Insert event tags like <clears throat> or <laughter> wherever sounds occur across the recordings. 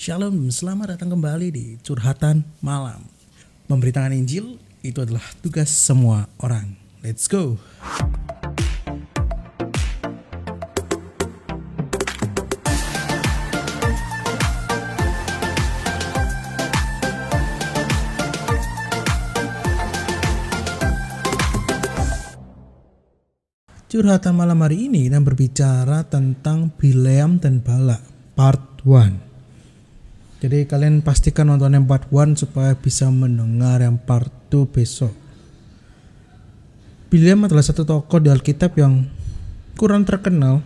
Shalom, selamat datang kembali di Curhatan Malam. Memberitakan Injil itu adalah tugas semua orang. Let's go. Curhatan malam hari ini kita berbicara tentang Bileam dan Balak part 1. Jadi kalian pastikan nonton yang part 1 supaya bisa mendengar yang part 2 besok. Bileam adalah satu tokoh di Alkitab yang kurang terkenal.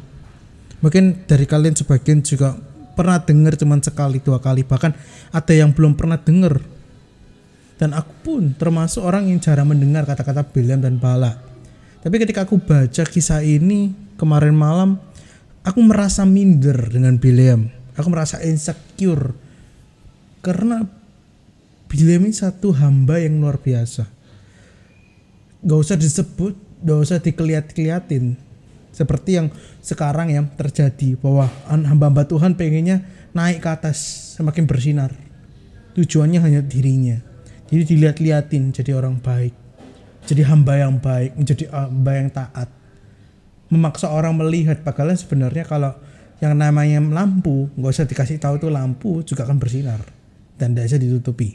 Mungkin dari kalian sebagian juga pernah dengar cuma sekali dua kali bahkan ada yang belum pernah dengar. Dan aku pun termasuk orang yang jarang mendengar kata-kata Bileam dan Balak tapi ketika aku baca kisah ini kemarin malam, aku merasa minder dengan Bileam. Aku merasa insecure karena Bileam ini satu hamba yang luar biasa. Gak usah disebut, gak usah dikeliat-keliatin. Seperti yang sekarang yang terjadi bahwa hamba-hamba Tuhan pengennya naik ke atas semakin bersinar. Tujuannya hanya dirinya. Jadi dilihat-liatin jadi orang baik jadi hamba yang baik, menjadi hamba yang taat. Memaksa orang melihat padahal sebenarnya kalau yang namanya lampu nggak usah dikasih tahu tuh lampu juga akan bersinar dan tidak bisa ditutupi.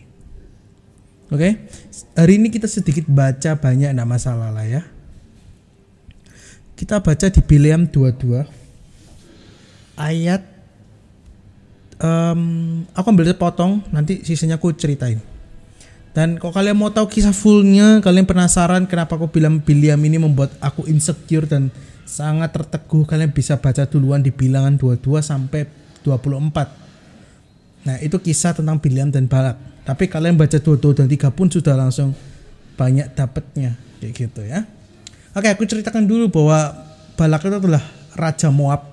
Oke, okay? hari ini kita sedikit baca banyak nama masalah lah ya. Kita baca di Bileam 22 ayat um, aku ambil potong nanti sisanya aku ceritain. Dan kalau kalian mau tahu kisah fullnya, kalian penasaran kenapa aku bilang Biliam ini membuat aku insecure dan sangat terteguh, kalian bisa baca duluan di bilangan 22 sampai 24. Nah, itu kisah tentang Biliam dan Balak. Tapi kalian baca 22 dan 3 pun sudah langsung banyak dapetnya kayak gitu ya. Oke, aku ceritakan dulu bahwa Balak itu adalah raja Moab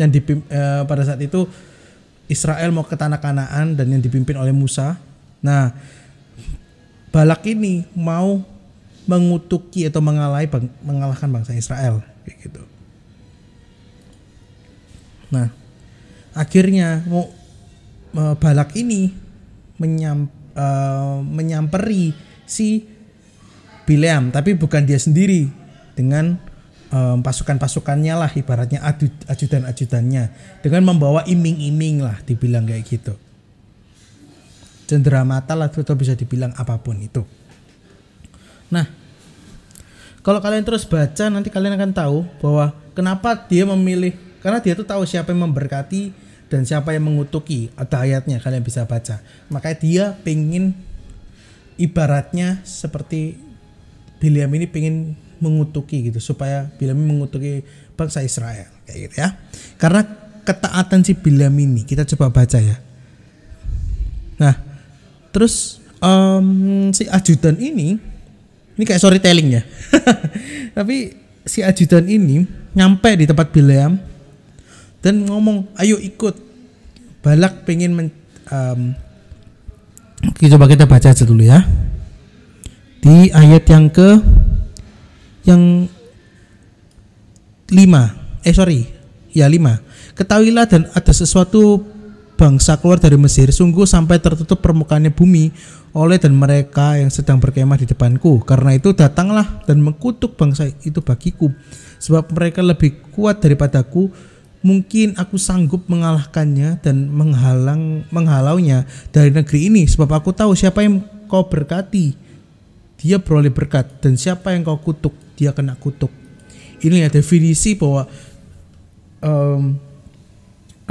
yang dipim, eh, pada saat itu Israel mau ke tanah Kanaan dan yang dipimpin oleh Musa. Nah, Balak ini mau mengutuki atau mengalahi bang, mengalahkan bangsa Israel kayak gitu. Nah, akhirnya mau Balak ini menyam, uh, menyamperi si Bileam, tapi bukan dia sendiri dengan um, pasukan-pasukannya lah ibaratnya ajudan-ajudannya dengan membawa iming-iming lah dibilang kayak gitu cendera mata lah atau bisa dibilang apa pun itu. Nah, kalau kalian terus baca nanti kalian akan tahu bahwa kenapa dia memilih karena dia tuh tahu siapa yang memberkati dan siapa yang mengutuki. Ada ayatnya kalian bisa baca. Makanya dia pengen ibaratnya seperti Biliam ini pengen mengutuki gitu supaya Biliam mengutuki bangsa Israel kayak gitu ya. Karena ketaatan si Biliam ini kita coba baca ya. Nah, Terus um, si ajudan ini ini kayak storytelling ya. <laughs> Tapi si ajudan ini nyampe di tempat Bileam dan ngomong, "Ayo ikut." Balak pengen men, um, coba kita baca aja dulu ya. Di ayat yang ke yang lima eh sorry ya lima ketahuilah dan ada sesuatu bangsa keluar dari Mesir sungguh sampai tertutup permukaannya bumi oleh dan mereka yang sedang berkemah di depanku. Karena itu datanglah dan mengkutuk bangsa itu bagiku. Sebab mereka lebih kuat daripadaku. Mungkin aku sanggup mengalahkannya dan menghalang menghalaunya dari negeri ini. Sebab aku tahu siapa yang kau berkati, dia beroleh berkat. Dan siapa yang kau kutuk, dia kena kutuk. Ini ya definisi bahwa um,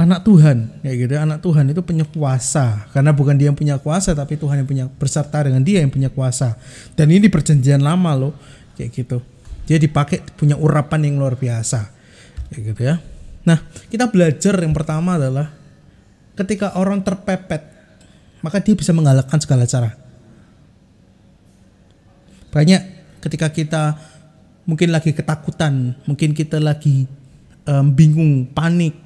anak Tuhan kayak gitu anak Tuhan itu punya kuasa karena bukan dia yang punya kuasa tapi Tuhan yang punya berserta dengan dia yang punya kuasa dan ini perjanjian lama loh kayak gitu dia dipakai punya urapan yang luar biasa kayak gitu ya nah kita belajar yang pertama adalah ketika orang terpepet maka dia bisa mengalahkan segala cara. Banyak ketika kita mungkin lagi ketakutan mungkin kita lagi um, bingung panik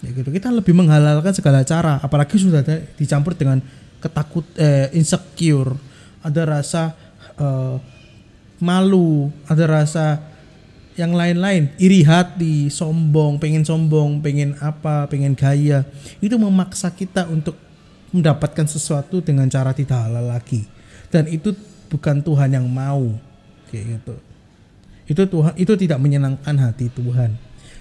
ya gitu. Kita lebih menghalalkan segala cara apalagi sudah ada dicampur dengan ketakut eh, insecure ada rasa eh, malu ada rasa yang lain-lain. Iri hati sombong pengen sombong pengen apa pengen gaya. Itu memaksa kita untuk mendapatkan sesuatu dengan cara tidak halal lagi. Dan itu bukan Tuhan yang mau. Kayak gitu. Itu Tuhan itu tidak menyenangkan hati Tuhan.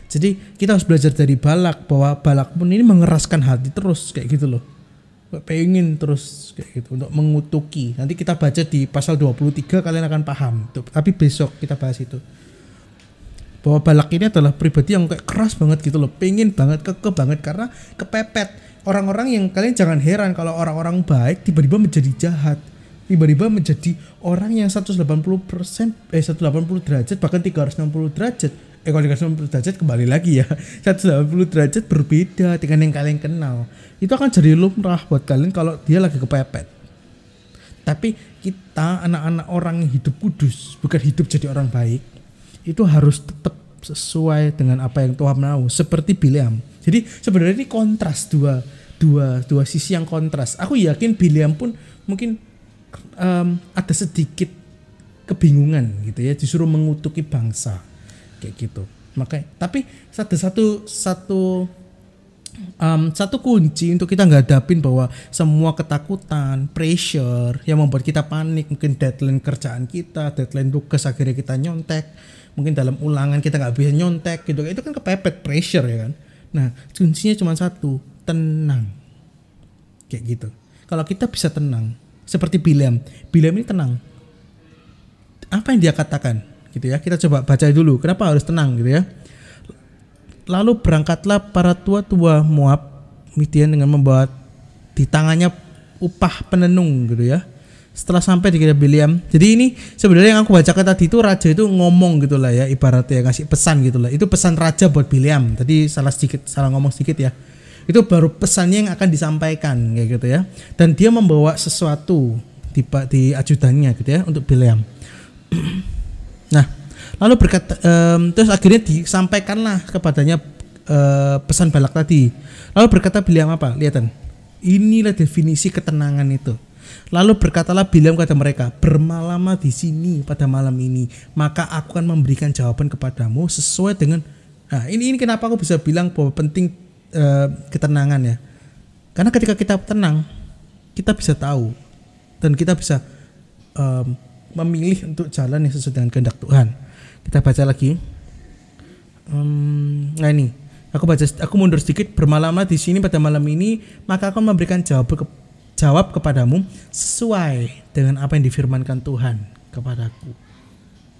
Jadi kita harus belajar dari Balak bahwa Balak pun ini mengeraskan hati terus kayak gitu loh. Pengen terus kayak gitu untuk mengutuki. Nanti kita baca di pasal 23 kalian akan paham. Tapi besok kita bahas itu bahwa Balak ini adalah pribadi yang kayak keras banget gitu loh. Pengen banget keke banget karena kepepet. Orang-orang yang kalian jangan heran kalau orang-orang baik tiba-tiba menjadi jahat. Tiba-tiba menjadi orang yang 180 persen eh 180 derajat bahkan 360 derajat. Eh kalau 360 derajat kembali lagi ya. <laughs> 180 derajat berbeda dengan yang kalian kenal. Itu akan jadi lumrah buat kalian kalau dia lagi kepepet. Tapi kita anak-anak orang hidup kudus bukan hidup jadi orang baik itu harus tetap sesuai dengan apa yang Tuhan mau seperti Biliam. Jadi sebenarnya ini kontras dua dua dua sisi yang kontras. Aku yakin Biliam pun mungkin um, ada sedikit kebingungan gitu ya disuruh mengutuki bangsa kayak gitu. Makanya tapi satu satu satu um, satu kunci untuk kita nggak hadapin bahwa semua ketakutan, pressure yang membuat kita panik, mungkin deadline kerjaan kita, deadline tugas akhirnya kita nyontek, mungkin dalam ulangan kita nggak bisa nyontek gitu itu kan kepepet pressure ya kan. Nah kuncinya cuma satu tenang. Kayak gitu. Kalau kita bisa tenang seperti Biliam Biliam ini tenang. Apa yang dia katakan? Gitu ya kita coba baca dulu. Kenapa harus tenang gitu ya? Lalu berangkatlah para tua-tua Moab Midian dengan membawa di tangannya upah penenung gitu ya setelah sampai di kitab Biliam. Jadi ini sebenarnya yang aku baca tadi itu raja itu ngomong gitu lah ya ibaratnya ngasih pesan gitu lah. Itu pesan raja buat Biliam. Tadi salah sedikit salah ngomong sedikit ya. Itu baru pesannya yang akan disampaikan kayak gitu ya. Dan dia membawa sesuatu di di ajudannya gitu ya untuk Biliam. <clears throat> nah, lalu berkata um, terus akhirnya disampaikanlah kepadanya uh, pesan Balak tadi. Lalu berkata Biliam apa? Lihatan. Inilah definisi ketenangan itu Lalu berkatalah Bilam kepada mereka, bermalamlah di sini pada malam ini, maka aku akan memberikan jawaban kepadamu sesuai dengan. Nah ini ini kenapa aku bisa bilang bahwa penting uh, ketenangan ya, karena ketika kita tenang, kita bisa tahu dan kita bisa um, memilih untuk jalan yang sesuai dengan kehendak Tuhan. Kita baca lagi. Um, nah ini, aku baca, aku mundur sedikit. Bermalamlah di sini pada malam ini, maka aku memberikan jawaban ke, jawab kepadamu sesuai dengan apa yang difirmankan Tuhan kepadaku.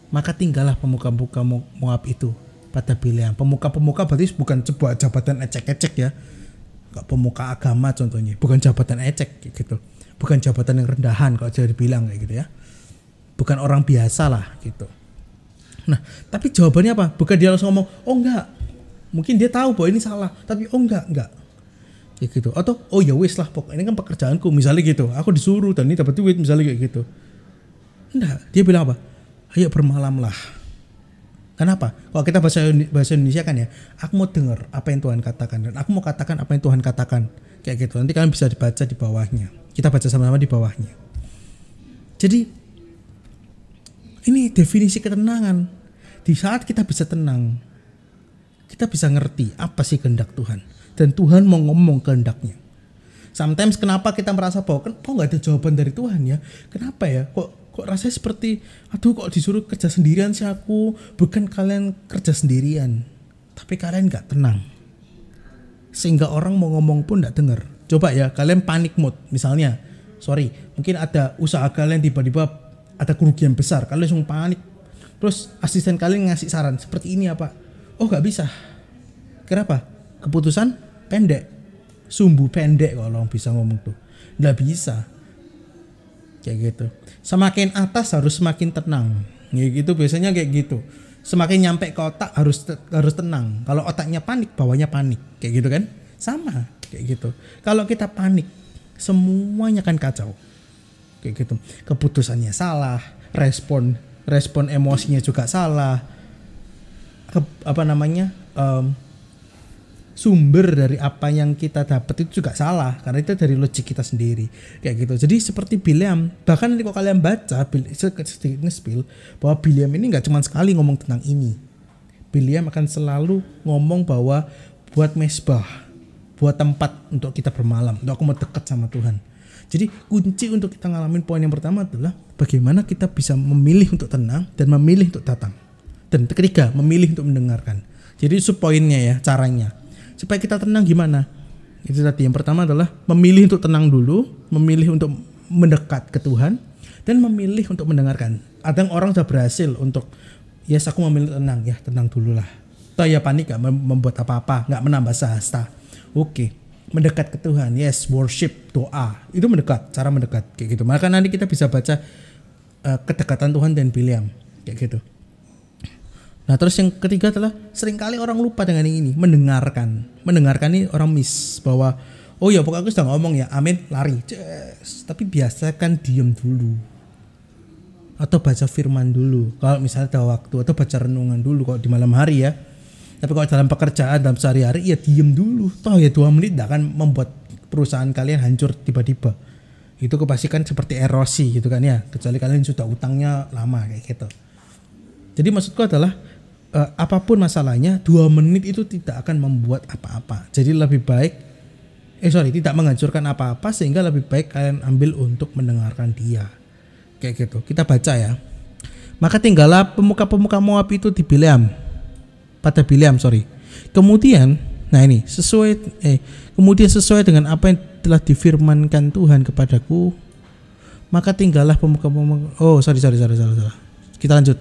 Maka tinggallah pemuka-pemuka Moab itu pada Bileam. Pemuka-pemuka berarti bukan sebuah jabatan ecek-ecek ya. Gak pemuka agama contohnya, bukan jabatan ecek gitu. Bukan jabatan yang rendahan kalau jadi bilang kayak gitu ya. Bukan orang biasa lah gitu. Nah, tapi jawabannya apa? Bukan dia langsung ngomong, "Oh enggak." Mungkin dia tahu bahwa ini salah, tapi oh enggak, enggak kayak gitu. Atau oh ya wis lah pokoknya ini kan pekerjaanku misalnya gitu. Aku disuruh dan ini dapat duit misalnya kayak gitu. Enggak. Dia bilang apa? Ayo bermalam lah. Kenapa? Kalau kita bahasa bahasa Indonesia kan ya aku mau dengar apa yang Tuhan katakan dan aku mau katakan apa yang Tuhan katakan. Kayak gitu. Nanti kalian bisa dibaca di bawahnya. Kita baca sama-sama di bawahnya. Jadi ini definisi ketenangan. Di saat kita bisa tenang kita bisa ngerti apa sih kehendak Tuhan dan Tuhan mau ngomong kehendaknya. Sometimes kenapa kita merasa bahwa kok nggak ada jawaban dari Tuhan ya? Kenapa ya? Kok kok rasanya seperti aduh kok disuruh kerja sendirian sih aku? Bukan kalian kerja sendirian, tapi kalian nggak tenang. Sehingga orang mau ngomong pun nggak dengar. Coba ya kalian panik mode misalnya. Sorry, mungkin ada usaha kalian tiba-tiba ada kerugian besar, kalian langsung panik. Terus asisten kalian ngasih saran seperti ini apa? Oh nggak bisa. Kenapa? Keputusan pendek. Sumbu pendek kalau bisa ngomong tuh. Nggak bisa. Kayak gitu. Semakin atas harus semakin tenang. Kayak gitu biasanya kayak gitu. Semakin nyampe ke otak harus harus tenang. Kalau otaknya panik bawahnya panik. Kayak gitu kan? Sama. Kayak gitu. Kalau kita panik semuanya kan kacau. Kayak gitu. Keputusannya salah respon respon emosinya juga salah. Ke, apa namanya? Um, sumber dari apa yang kita dapat itu juga salah karena itu dari logik kita sendiri kayak gitu jadi seperti Biliam bahkan nanti kalau kalian baca sedikit spill bahwa Biliam ini nggak cuma sekali ngomong tentang ini Biliam akan selalu ngomong bahwa buat mesbah, buat tempat untuk kita bermalam, untuk aku mau dekat sama Tuhan. Jadi kunci untuk kita ngalamin poin yang pertama adalah bagaimana kita bisa memilih untuk tenang dan memilih untuk datang. Dan ketiga, memilih untuk mendengarkan. Jadi itu poinnya ya, caranya. Supaya kita tenang gimana? Itu tadi. Yang pertama adalah memilih untuk tenang dulu, memilih untuk mendekat ke Tuhan, dan memilih untuk mendengarkan. Ada yang orang sudah berhasil untuk yes aku memilih tenang. Ya tenang dulu lah. Toh ya panik gak membuat apa-apa nggak menambah sahasta oke mendekat ke Tuhan. Yes worship doa. Itu mendekat cara mendekat kayak gitu. Maka nanti kita bisa baca uh, kedekatan Tuhan dan Biliam kayak gitu Nah terus yang ketiga adalah sering kali orang lupa dengan ini mendengarkan. Mendengarkan ini orang miss bahwa oh ya pokoknya aku sudah ngomong ya amin lari. Yes. tapi biasakan diem dulu. Atau baca firman dulu. Kalau misalnya ada waktu atau baca renungan dulu kalau di malam hari ya. Tapi kalau dalam pekerjaan dalam sehari-hari ya diem dulu. Toh ya dua menit tidak akan membuat perusahaan kalian hancur tiba-tiba. Itu kepastikan seperti erosi gitu kan ya. Kecuali kalian sudah utangnya lama kayak gitu. Jadi maksudku adalah eh, apa pun masalahnya dua menit itu tidak akan membuat apa-apa. Jadi lebih baik eh sorry tidak menghancurkan apa-apa sehingga lebih baik kalian ambil untuk mendengarkan dia. Kayak gitu. Kita baca ya. Maka tinggallah pemuka-pemuka Moab itu di Bileam. Pada Bileam sorry. Kemudian nah ini sesuai eh kemudian sesuai dengan apa yang telah difirmankan Tuhan kepadaku maka tinggallah pemuka-pemuka oh sorry sorry sorry sorry, sorry. kita lanjut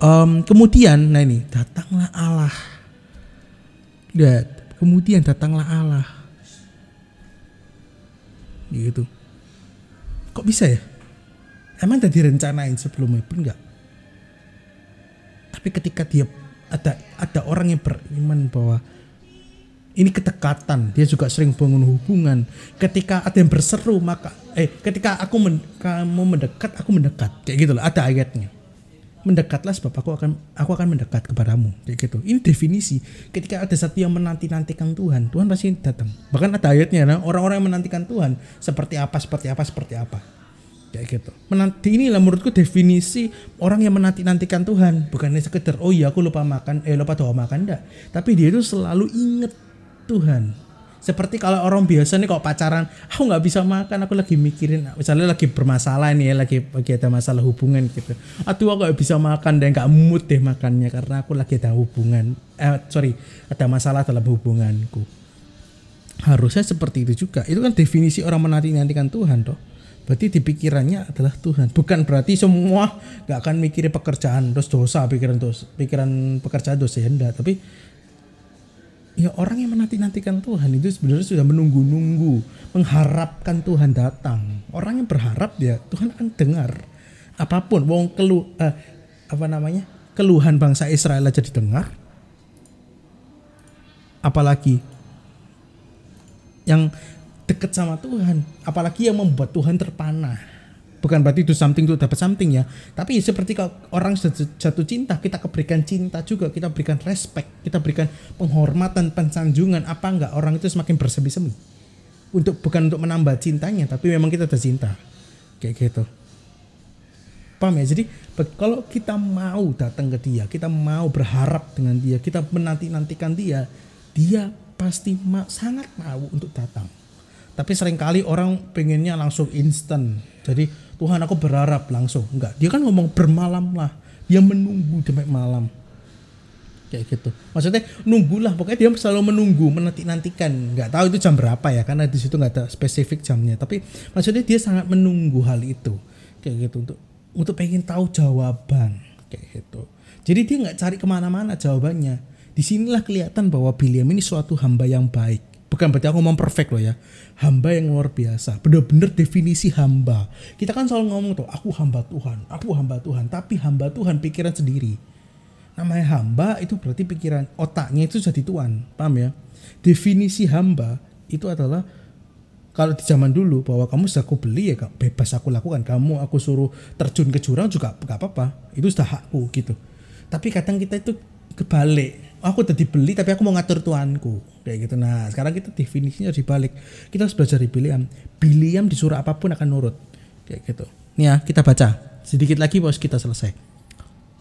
um, kemudian nah ini datanglah Allah. Lihat kemudian datanglah Allah. Gitu. Kok bisa ya? Emang udah direncanain sebelumnya pun enggak tapi ketika dia ada ada orang yang beriman bahwa ini kedekatan dia juga sering bangun hubungan. Ketika ada yang berseru maka eh ketika aku men, kamu mendekat aku mendekat. Kayak gitu loh ada ayatnya mendekatlah sebab aku akan aku akan mendekat kepadamu. Kayak gitu. Ini definisi ketika ada satu yang menanti nantikan Tuhan Tuhan pasti datang. Bahkan ada ayatnya nah, orang-orang yang menantikan Tuhan seperti apa seperti apa seperti apa. Kayak gitu. Menanti inilah menurutku definisi orang yang menanti nantikan Tuhan. Bukannya sekedar oh iya aku lupa makan eh lupa doa makan enggak. Tapi dia itu selalu inget Tuhan seperti kalau orang biasa nih kalau pacaran aku nggak bisa makan aku lagi mikirin misalnya lagi bermasalah nih ya lagi lagi ada masalah hubungan gitu aduh aku nggak bisa makan dan nggak mood deh makannya karena aku lagi ada hubungan eh sorry ada masalah dalam hubunganku harusnya seperti itu juga itu kan definisi orang menanti nantikan Tuhan toh Berarti di pikirannya adalah Tuhan. Bukan berarti semua gak akan mikirin pekerjaan terus dosa, pikiran dosa, pikiran pekerjaan dosa ya enggak. Tapi ya orang yang menanti-nantikan Tuhan itu sebenarnya sudah menunggu-nunggu, mengharapkan Tuhan datang. Orang yang berharap ya Tuhan akan dengar apa pun. Wong kelu eh, apa namanya keluhan bangsa Israel aja didengar. Apalagi yang deket sama Tuhan apalagi yang membuat Tuhan terpana bukan berarti itu something itu dapat something ya. Tapi seperti kalau orang jatuh cinta kita berikan cinta juga kita berikan respect kita berikan penghormatan pensanjungan. Apa enggak orang itu semakin bersemi-semi? Untuk bukan untuk menambah cintanya tapi memang kita ada cinta. Kayak gitu. Paham ya? Jadi kalau kita mau datang ke dia kita mau berharap dengan dia kita menanti nantikan dia dia pasti ma sangat mau untuk datang. Tapi sering kali orang pengennya langsung instan. Jadi Tuhan aku berharap langsung. Enggak dia kan ngomong bermalam lah. Dia menunggu sampai malam. Kayak gitu. Maksudnya nunggulah. Pokoknya dia selalu menunggu menanti nantikan nggak tahu itu jam berapa ya karena di situ nggak ada spesifik jamnya. Tapi maksudnya dia sangat menunggu hal itu. Kayak gitu untuk untuk pengen tahu jawaban. Kayak gitu. Jadi dia nggak cari ke mana-mana jawabannya. Di sinilah kelihatan bahwa Biliam ini suatu hamba yang baik bukan berarti aku ngomong perfect loh ya. Hamba yang luar biasa. Bener-bener definisi hamba. Kita kan selalu ngomong tuh aku hamba Tuhan aku hamba Tuhan. Tapi hamba Tuhan pikiran sendiri. Namanya hamba itu berarti pikiran otaknya itu jadi tuan paham ya? Definisi hamba itu adalah kalau di zaman dulu bahwa kamu sudah aku beli ya bebas aku lakukan. Kamu aku suruh terjun ke jurang juga gak apa-apa. Itu sudah hakku gitu. Tapi kadang kita itu kebalik aku udah dibeli tapi aku mau ngatur tuanku. Kayak gitu. Nah sekarang kita definisinya dibalik. Kita harus belajar Biliam Biliam disuruh apa pun akan nurut. Kayak gitu. Nih ya kita baca. Sedikit lagi bos kita selesai.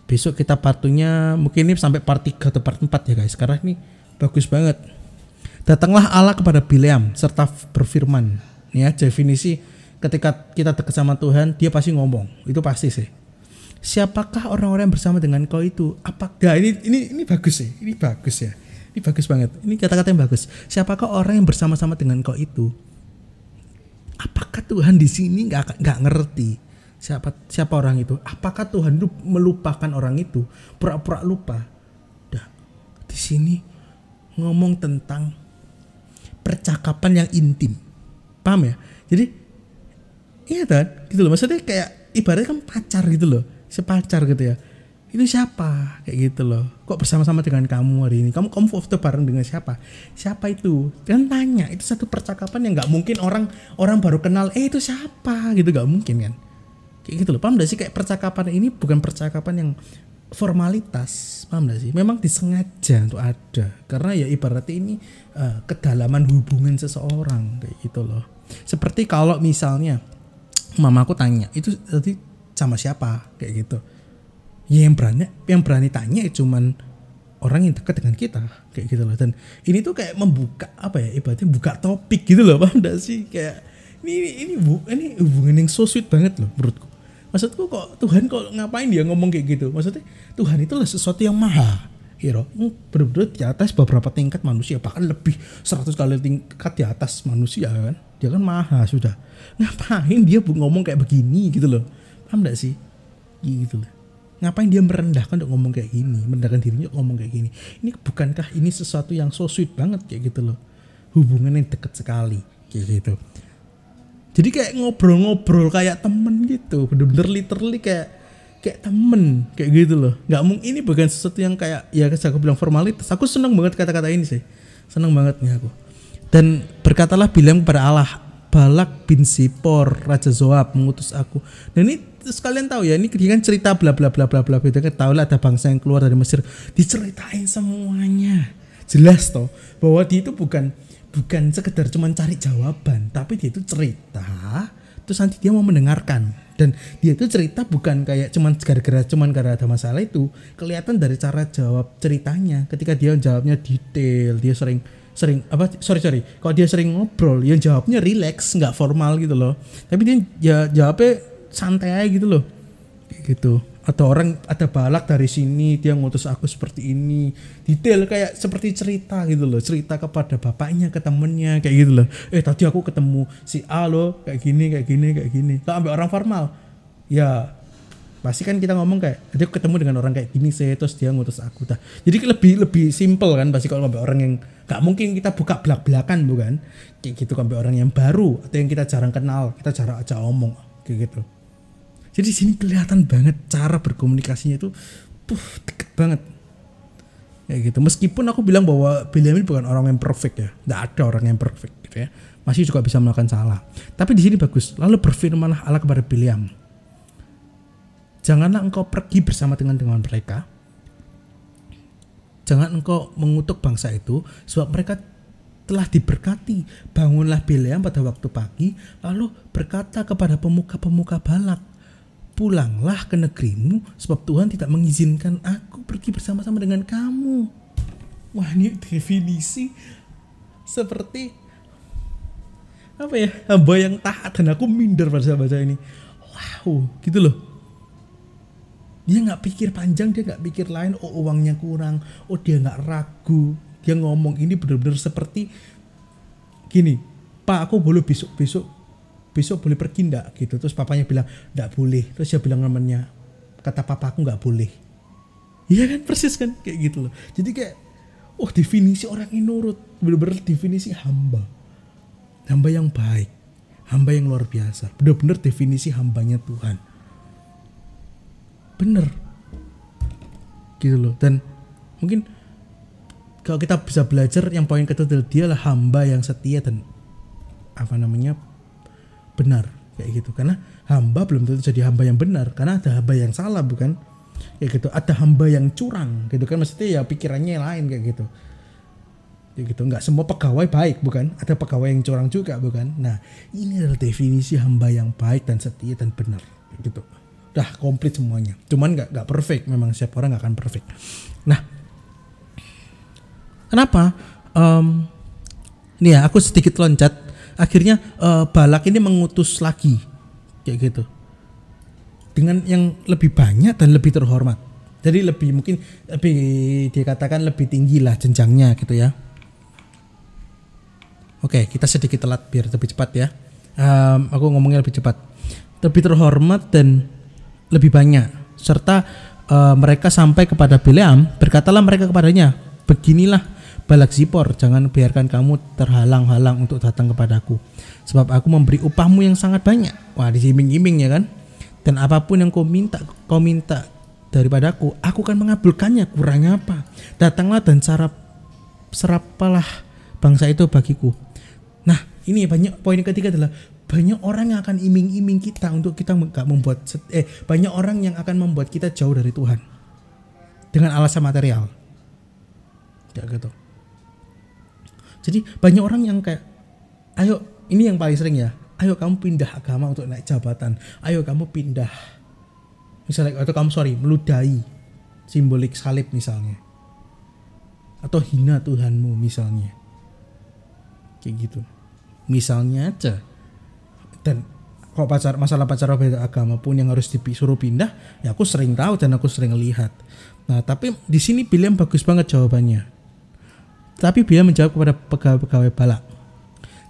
Besok kita partunya mungkin ini sampai part 3 atau part 4 ya guys. Karena ini bagus banget. Datanglah Allah kepada Bileam serta berfirman. Ya definisi ketika kita dekat sama Tuhan dia pasti ngomong. Itu pasti sih siapakah orang-orang bersama dengan kau itu? Apakah ini ini ini bagus sih ini bagus ya. Ini bagus banget. Ini kata-kata yang bagus. Siapakah orang yang bersama-sama dengan kau itu? Apakah Tuhan di sini nggak nggak ngerti siapa siapa orang itu? Apakah Tuhan melupakan orang itu? Pura-pura lupa? Dah di sini ngomong tentang percakapan yang intim. Paham ya? Jadi iya kan gitu loh. Maksudnya kayak ibaratnya kan pacar gitu loh sepacar gitu ya. Itu siapa? Kayak gitu loh. Kok bersama-sama dengan kamu hari ini? Kamu kamu foto bareng dengan siapa? Siapa itu? Dan tanya itu satu percakapan yang nggak mungkin orang orang baru kenal eh itu siapa? Gitu nggak mungkin kan? Kayak gitu loh. Paham gak sih? Kayak percakapan ini bukan percakapan yang formalitas. Paham gak sih? Memang disengaja untuk ada. Karena ya ibaratnya ini uh, kedalaman hubungan seseorang kayak gitu loh. Seperti kalau misalnya mamaku tanya itu tadi sama siapa kayak gitu. Ya yang berani yang berani tanya ya cuman orang yang dekat dengan kita kayak gitu loh. Dan ini tuh kayak membuka apa ya ibaratnya buka topik gitu loh paham gak sih? Kayak ini ini bu ini hubungan yang so sweet banget loh menurutku. Maksudku kok Tuhan kok ngapain dia ngomong kayak gitu? Maksudnya Tuhan itu sesuatu yang maha hero benar-benar di atas beberapa tingkat manusia bahkan lebih 100 kali tingkat di atas manusia kan. Dia kan maha sudah. Ngapain dia ngomong kayak begini gitu loh paham gak sih? Gitu ngapain dia merendahkan untuk ngomong kayak gini? Merendahkan dirinya untuk ngomong kayak gini? Ini bukankah ini sesuatu yang so sweet banget? Kayak gitu loh. Hubungan yang deket sekali. Kayak gitu. Jadi kayak ngobrol-ngobrol kayak temen gitu. Bener-bener literally kayak kayak temen. Kayak gitu loh. Nggak mungkin ini bukan sesuatu yang kayak ya aku bilang formalitas. Aku seneng banget kata-kata ini sih. Seneng banget nih aku. Dan berkatalah bilang kepada Allah Balak bin Sipor Raja Zoab mengutus aku. Dan ini terus kalian tahu ya ini kan cerita bla bla bla bla bla bla kan? Tahu lah ada bangsa yang keluar dari Mesir. Diceritain semuanya. Jelas toh bahwa dia itu bukan bukan sekedar cuma cari jawaban tapi dia itu cerita. Terus nanti dia mau mendengarkan. Dan dia itu cerita bukan kayak cuman gara-gara cuman gara ada masalah itu. Kelihatan dari cara jawab ceritanya. Ketika dia jawabnya detail dia sering sering apa sorry sorry. Kalau dia sering ngobrol yang jawabnya relax nggak formal gitu loh. Tapi dia ya jawabnya santai aja gitu loh. Gitu. Atau orang ada balak dari sini dia ngutus aku seperti ini. Detail kayak seperti cerita gitu loh. Cerita kepada bapaknya ke temennya kayak gitu loh. Eh tadi aku ketemu si A loh kayak gini kayak gini kayak gini. Kalau ambil orang formal ya pasti kan kita ngomong kayak dia ketemu dengan orang kayak gini sih terus dia ngutus aku. Dah. Jadi lebih lebih simple kan pasti kalau ambil orang yang gak mungkin kita buka belak belakan bukan kayak gitu ambil orang yang baru atau yang kita jarang kenal kita jarang aja omong kayak gitu jadi di sini kelihatan banget cara berkomunikasinya itu puh deket banget. Ya gitu. Meskipun aku bilang bahwa Benjamin bukan orang yang perfect ya. Tidak ada orang yang perfect gitu ya. Masih juga bisa melakukan salah. Tapi di sini bagus. Lalu berfirmanlah Allah kepada Biliam. Janganlah engkau pergi bersama dengan dengan mereka. Jangan engkau mengutuk bangsa itu sebab mereka telah diberkati. Bangunlah Bileam pada waktu pagi, lalu berkata kepada pemuka-pemuka Balak, pulanglah ke negerimu sebab Tuhan tidak mengizinkan aku pergi bersama-sama dengan kamu. Wah ini definisi seperti apa ya hamba yang taat dan aku minder pada baca ini. Wow gitu loh. Dia nggak pikir panjang, dia nggak pikir lain. Oh uangnya kurang, oh dia nggak ragu. Dia ngomong ini benar-benar seperti gini. Pak aku boleh besok-besok besok boleh pergi ndak gitu. Terus papanya bilang ndak boleh. Terus dia bilang namanya kata papa aku nggak boleh. Iya kan? Persis kan? Kayak gitu loh. Jadi kayak oh definisi orang yang nurut. Bener-bener definisi hamba. Hamba yang baik. Hamba yang luar biasa. Bener-bener definisi hambanya Tuhan bener. Gitu loh. Dan mungkin kalau kita bisa belajar yang poin ketiga dia lah hamba yang setia dan apa namanya benar kayak gitu. Karena hamba belum tentu jadi hamba yang benar karena ada hamba yang salah bukan? Kayak gitu. Ada hamba yang curang gitu kan? Maksudnya ya pikirannya lain kayak gitu. Kayak gitu. Nggak semua pegawai baik bukan? Ada pegawai yang curang juga bukan? Nah ini adalah definisi hamba yang baik dan setia dan benar gitu udah komplit semuanya. Cuman nggak nggak perfect. Memang setiap orang nggak akan perfect. Nah kenapa? Um, ini ya aku sedikit loncat. Akhirnya uh, balak ini mengutus lagi. Kayak gitu. Dengan yang lebih banyak dan lebih terhormat. Jadi lebih mungkin lebih dikatakan lebih tinggi lah jenjangnya gitu ya. Oke kita sedikit telat biar lebih cepat ya. Um, aku ngomongnya lebih cepat. Lebih terhormat dan lebih banyak. Serta uh, mereka sampai kepada Bileam berkatalah mereka kepadanya beginilah balak Zipor jangan biarkan kamu terhalang-halang untuk datang kepadaku. Sebab aku memberi upahmu yang sangat banyak. Wah disiming-iming ya kan? Dan apa pun yang kau minta kau minta daripadaku aku akan mengabulkannya. Kurangnya apa? Datanglah dan cara serapalah bangsa itu bagiku. Nah ini banyak poin ketiga adalah banyak orang yang akan iming-iming kita untuk kita nggak membuat eh banyak orang yang akan membuat kita jauh dari Tuhan. Dengan alasan material. Ya gitu. Jadi banyak orang yang kayak ayo ini yang paling sering ya. Ayo kamu pindah agama untuk naik jabatan. Ayo kamu pindah. Misalnya atau kamu sorry meludahi simbolik salib misalnya. Atau hina Tuhanmu misalnya. Kayak gitu. Misalnya aja dan kalau pacar masalah pacar beda agama pun yang harus disuruh pindah ya aku sering tahu dan aku sering lihat. Nah tapi di sini Biliam bagus banget jawabannya. Tapi Biliam menjawab kepada pegawai-pegawai balak.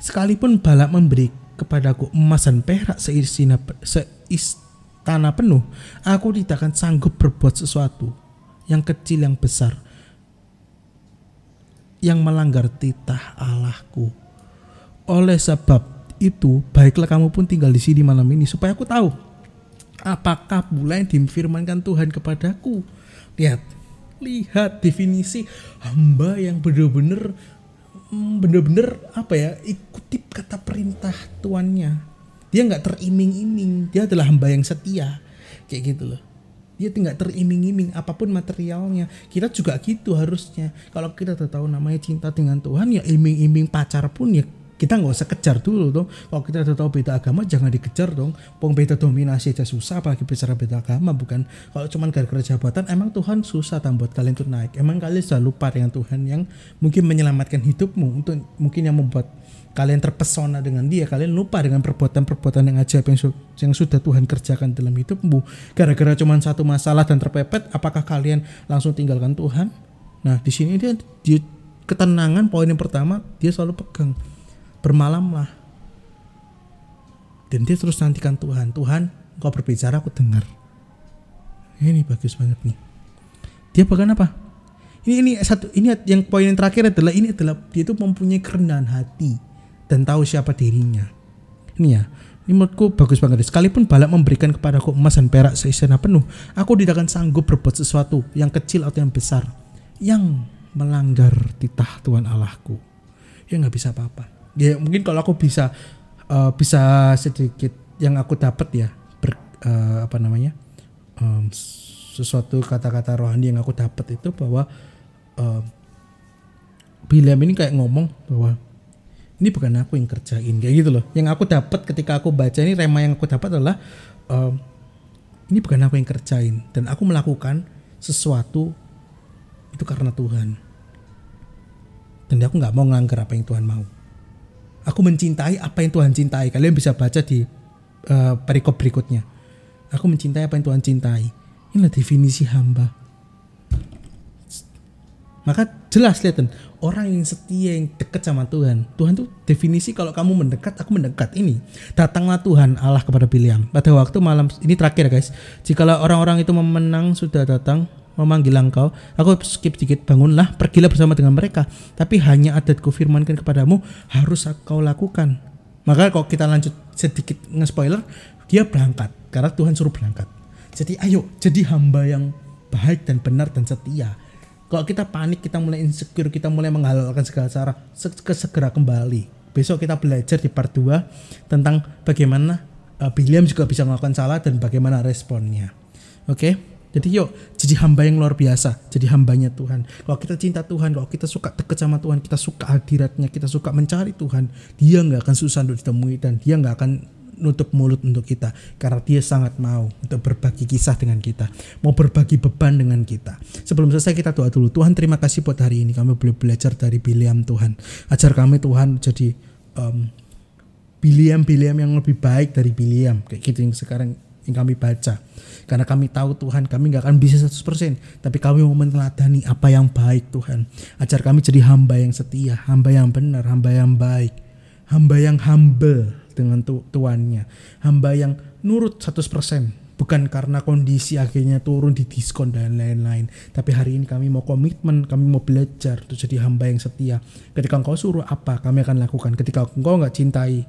Sekalipun balak memberi kepadaku emas dan perak seistana, seistana penuh aku tidak akan sanggup berbuat sesuatu yang kecil yang besar yang melanggar titah Allahku. Oleh sebab itu baiklah kamu pun tinggal di sini malam ini supaya aku tahu apakah pula yang difirmankan Tuhan kepadaku. Lihat, lihat definisi hamba yang benar-benar hmm, benar-benar apa ya ikuti kata perintah tuannya. Dia nggak teriming-iming, dia adalah hamba yang setia, kayak gitu loh. Dia tidak teriming-iming apa pun materialnya. Kita juga gitu harusnya. Kalau kita tahu namanya cinta dengan Tuhan ya iming-iming pacar pun ya kita nggak usah kejar dulu dong. Kalau kita udah tahu beda agama jangan dikejar dong. Pong beda dominasi aja susah apalagi bicara beda agama bukan? Kalau cuman gara-gara jabatan emang Tuhan susah tam buat kalian tuh naik. Emang kalian sudah lupa dengan Tuhan yang mungkin menyelamatkan hidupmu untuk mungkin yang membuat kalian terpesona dengan dia. Kalian lupa dengan perbuatan-perbuatan yang ajaib yang, su yang sudah Tuhan kerjakan dalam hidupmu. Gara-gara cuman satu masalah dan terpepet apakah kalian langsung tinggalkan Tuhan? Nah di sini dia, dia ketenangan poin yang pertama dia selalu pegang bermalamlah dan dia terus nantikan Tuhan Tuhan kau berbicara aku dengar. Ini bagus banget nih. Dia bahkan apa? Ini ini satu ini yang poin yang terakhir adalah ini adalah dia itu mempunyai kerendahan hati dan tahu siapa dirinya. Ini ya ini menurutku bagus banget. Sekalipun balak memberikan kepadaku emas dan perak seistana penuh aku tidak akan sanggup berbuat sesuatu yang kecil atau yang besar yang melanggar titah Tuhan Allahku. Ya nggak bisa apa-apa ya mungkin kalau aku bisa uh, bisa sedikit yang aku dapat ya ber, uh, apa namanya um, sesuatu kata-kata rohani yang aku dapat itu bahwa uh, William ini kayak ngomong bahwa ini bukan aku yang kerjain kayak gitu loh. Yang aku dapat ketika aku baca ini rema yang aku dapat adalah um, ini bukan aku yang kerjain dan aku melakukan sesuatu itu karena Tuhan. Dan aku nggak mau ngelanggar apa yang Tuhan mau Aku mencintai apa yang Tuhan cintai. Kalian bisa baca di uh, perikop berikutnya. Aku mencintai apa yang Tuhan cintai. Inilah definisi hamba. Maka jelas lihat orang yang setia yang dekat sama Tuhan. Tuhan tuh definisi kalau kamu mendekat, aku mendekat ini. Datanglah Tuhan Allah kepada Biliam. Pada waktu malam ini terakhir guys. Jikalau orang-orang itu memenang sudah datang, memanggil engkau, aku skip sedikit, bangunlah, pergilah bersama dengan mereka. Tapi hanya adatku firmankan kepadamu, harus kau lakukan. Maka kalau kita lanjut sedikit nge-spoiler, dia berangkat, karena Tuhan suruh berangkat. Jadi ayo, jadi hamba yang baik dan benar dan setia. Kalau kita panik, kita mulai insecure, kita mulai menghalalkan segala cara, segera kembali. Besok kita belajar di part 2 tentang bagaimana uh, William juga bisa melakukan salah dan bagaimana responnya. Oke? Okay? Jadi yuk jadi hamba yang luar biasa, jadi hambanya Tuhan. Kalau kita cinta Tuhan, kalau kita suka deket sama Tuhan, kita suka hadiratnya, kita suka mencari Tuhan, dia nggak akan susah untuk ditemui dan dia nggak akan nutup mulut untuk kita karena dia sangat mau untuk berbagi kisah dengan kita, mau berbagi beban dengan kita. Sebelum selesai kita doa dulu. Tuhan terima kasih buat hari ini kami boleh belajar dari Biliam Tuhan. Ajar kami Tuhan jadi um, Biliam-Biliam yang lebih baik dari Biliam kayak gitu yang sekarang yang kami baca. Karena kami tahu Tuhan kami nggak akan bisa 100%. Tapi kami mau meneladani apa yang baik Tuhan. Ajar kami jadi hamba yang setia, hamba yang benar, hamba yang baik. Hamba yang humble dengan tu tuannya. Hamba yang nurut 100%. Bukan karena kondisi akhirnya turun di diskon dan lain-lain. Tapi hari ini kami mau komitmen, kami mau belajar untuk jadi hamba yang setia. Ketika engkau suruh apa, kami akan lakukan. Ketika engkau nggak cintai,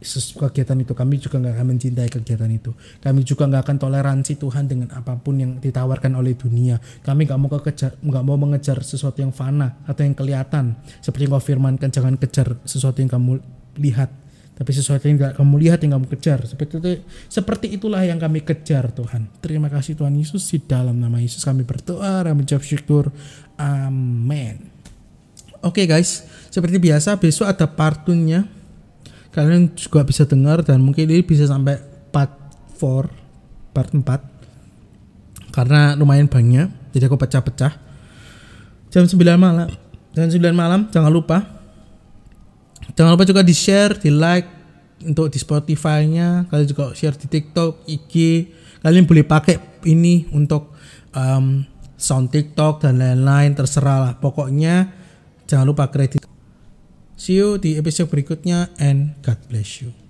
kegiatan itu. Kami juga nggak akan mencintai kegiatan itu. Kami juga nggak akan toleransi Tuhan dengan apa pun yang ditawarkan oleh dunia. Kami nggak mau kekejar nggak mau mengejar sesuatu yang fana atau yang kelihatan. Seperti yang kau firmankan jangan kejar sesuatu yang kamu lihat. Tapi sesuatu yang nggak kamu lihat yang kamu kejar. Seperti itu seperti itulah yang kami kejar Tuhan. Terima kasih Tuhan Yesus. Di dalam nama Yesus kami berdoa dan menjawab syukur. Amin oke okay guys. Seperti biasa besok ada partunnya kalian juga bisa dengar dan mungkin ini bisa sampai part 4 part 4 karena lumayan banyak jadi aku pecah-pecah. Jam 9 malam jam 9 malam jangan lupa. Jangan lupa juga di share di like untuk di Spotify nya kalian juga share di TikTok IG kalian boleh pakai ini untuk um, sound TikTok dan lain-lain terserah lah. Pokoknya jangan lupa kredit See you di episode berikutnya and God bless you.